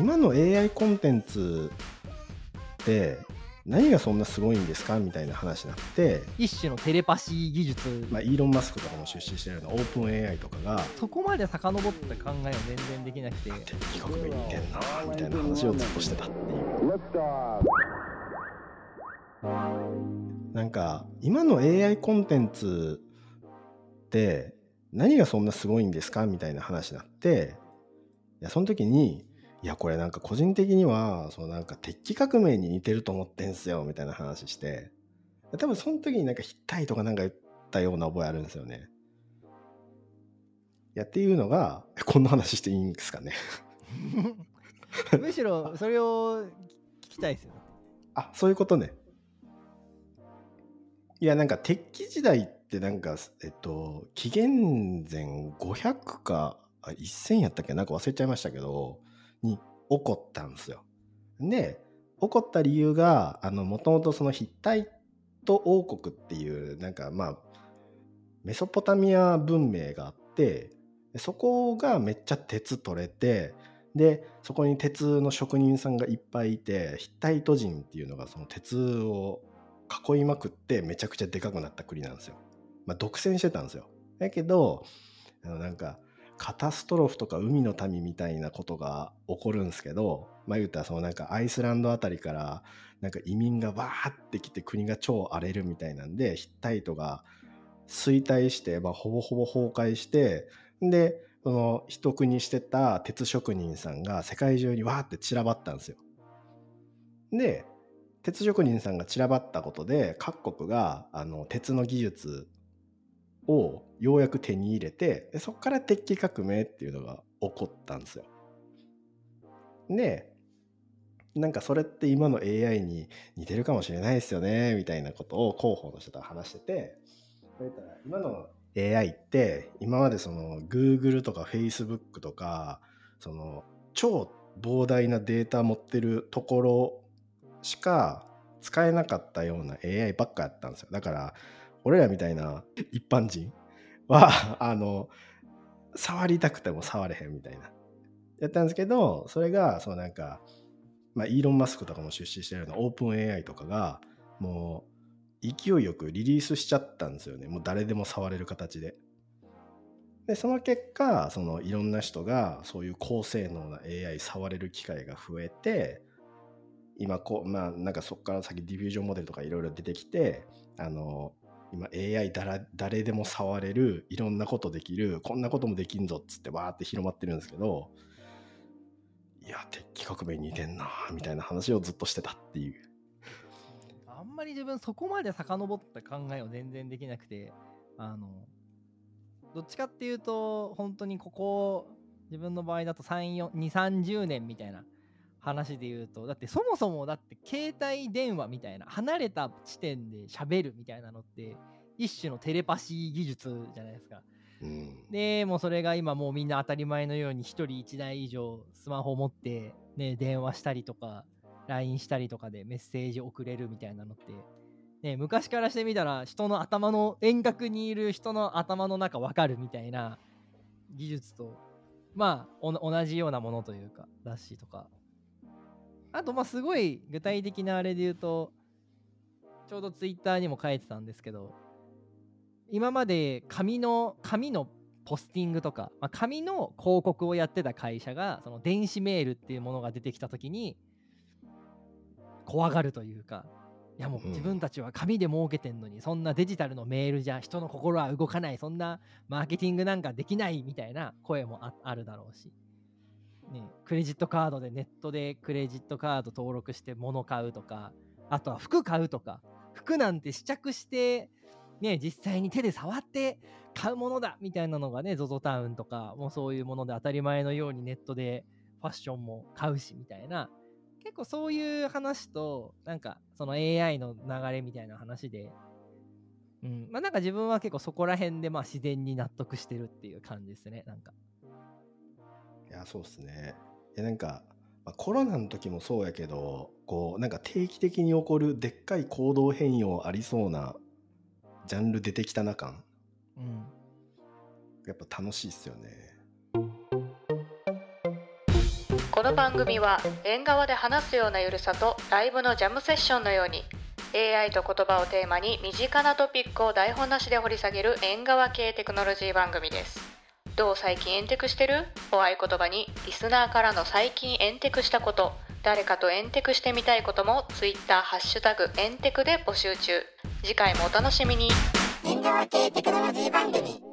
今の AI コンテンツって何がそんなすごいんですかみたいな話になって、一種のテレパシー技術、まあ、イーロン・マスクとかも出資してるようなオープン AI とかがそこまで遡った考えは全然できなくて敵革命に似てんなみたいな話をずっとしてたっていう。なんか今の AI コンテンツって何がそんなすごいんですかみたいな話になっていやその時にいやこれなんか個人的にはそのなんか鉄器革命に似てると思ってんすよみたいな話して多分その時になんかヒッタイとかなんか言ったような覚えあるんですよね。いやっていうのがえこんな話していいんですかね？むしろそれを聞きたいですよあそういうことね。いやなんか鉄器時代ってなんかえっと紀元前500かあ1000やったっけ？なんか忘れちゃいましたけどに起こったんですよ。で起こった理由がもともとそのヒッタイト王国っていうなんかまあメソポタミア文明があってそこがめっちゃ鉄取れてでそこに鉄の職人さんがいっぱいいてヒッタイト人っていうのがその鉄を囲いまくってめちゃくちゃでかくなった国なんですよ。まあ、独占してたんですよ。だけどあのなんかカタストロフとか海の民みたいなことが起こるんですけどまあ言うたらそのなんかアイスランドあたりからなんか移民がわーってきて国が超荒れるみたいなんでヒッタイトが衰退して、まあ、ほぼほぼ崩壊してでその一国してた鉄職人さんが世界中にわーって散らばったんですよ。で鉄職人さんが散らばったことで各国があの鉄の技術をようやく手に入れてでそこから鉄器革命っていうのが起こったんですよ。でなんかそれって今の AI に似てるかもしれないですよねみたいなことを広報の人と話してて今の AI って今までその Google とか Facebook とかその超膨大なデータ持ってるところしか使えなかったような AI ばっかやったんですよだから俺らみたいな一般人は あの触りたくても触れへんみたいなやったんですけどそれがそうなんか、まあ、イーロン・マスクとかも出資してるようなオープン AI とかがもう勢いよくリリースしちゃったんですよねもう誰でも触れる形で。でその結果そのいろんな人がそういう高性能な AI 触れる機会が増えて今こうまあなんかそこから先ディフュージョンモデルとかいろいろ出てきてあの今 AI だら誰でも触れるいろんなことできるこんなこともできんぞっつってわーって広まってるんですけどいや鉄器革命に似てんなみたいな話をずっとしてたっていう。あんまり自分そこまで遡った考えを全然できなくてあのどっちかっていうと本当にここ自分の場合だと230年みたいな話で言うとだってそもそもだって携帯電話みたいな離れた地点で喋るみたいなのって一種のテレパシー技術じゃないですか。うん、でもうそれが今もうみんな当たり前のように1人1台以上スマホ持って、ね、電話したりとか LINE したりとかでメッセージ送れるみたいなのって、ね、昔からしてみたら人の頭の遠隔にいる人の頭の中分かるみたいな技術とまあ同じようなものというかだしとかあとまあすごい具体的なあれで言うとちょうどツイッターにも書いてたんですけど今まで紙の紙のポスティングとか、まあ、紙の広告をやってた会社がその電子メールっていうものが出てきた時に怖がるというかいやもう自分たちは紙で儲けてんのにそんなデジタルのメールじゃ人の心は動かないそんなマーケティングなんかできないみたいな声もあるだろうし、ね、クレジットカードでネットでクレジットカード登録して物買うとかあとは服買うとか服なんて試着してね、実際に手で触って買うものだみたいなのがね、ZOZO タウンとかもうそういうもので当たり前のようにネットでファッションも買うしみたいな、結構そういう話と、なんかその AI の流れみたいな話で、うん、まあなんか自分は結構そこら辺でまあ自然に納得してるっていう感じですね、なんか。いや、そうですね。いや、なんか、まあ、コロナの時もそうやけど、こう、なんか定期的に起こるでっかい行動変容ありそうなジャンル出てきたな感、うん、やっぱ楽しいっすよね。この番組は縁側で話すようなゆるさとライブのジャムセッションのように AI と言葉をテーマに身近なトピックを台本なしで掘り下げる縁側系テクノロジー番組ですどう最近エンテクしてる？お合言葉にリスナーからの最近エンテクしたこと。誰かとエンテクしてみたいことも Twitter ハッシュタグエンテクで募集中。次回もお楽しみに。縁側系テクノロジー番組。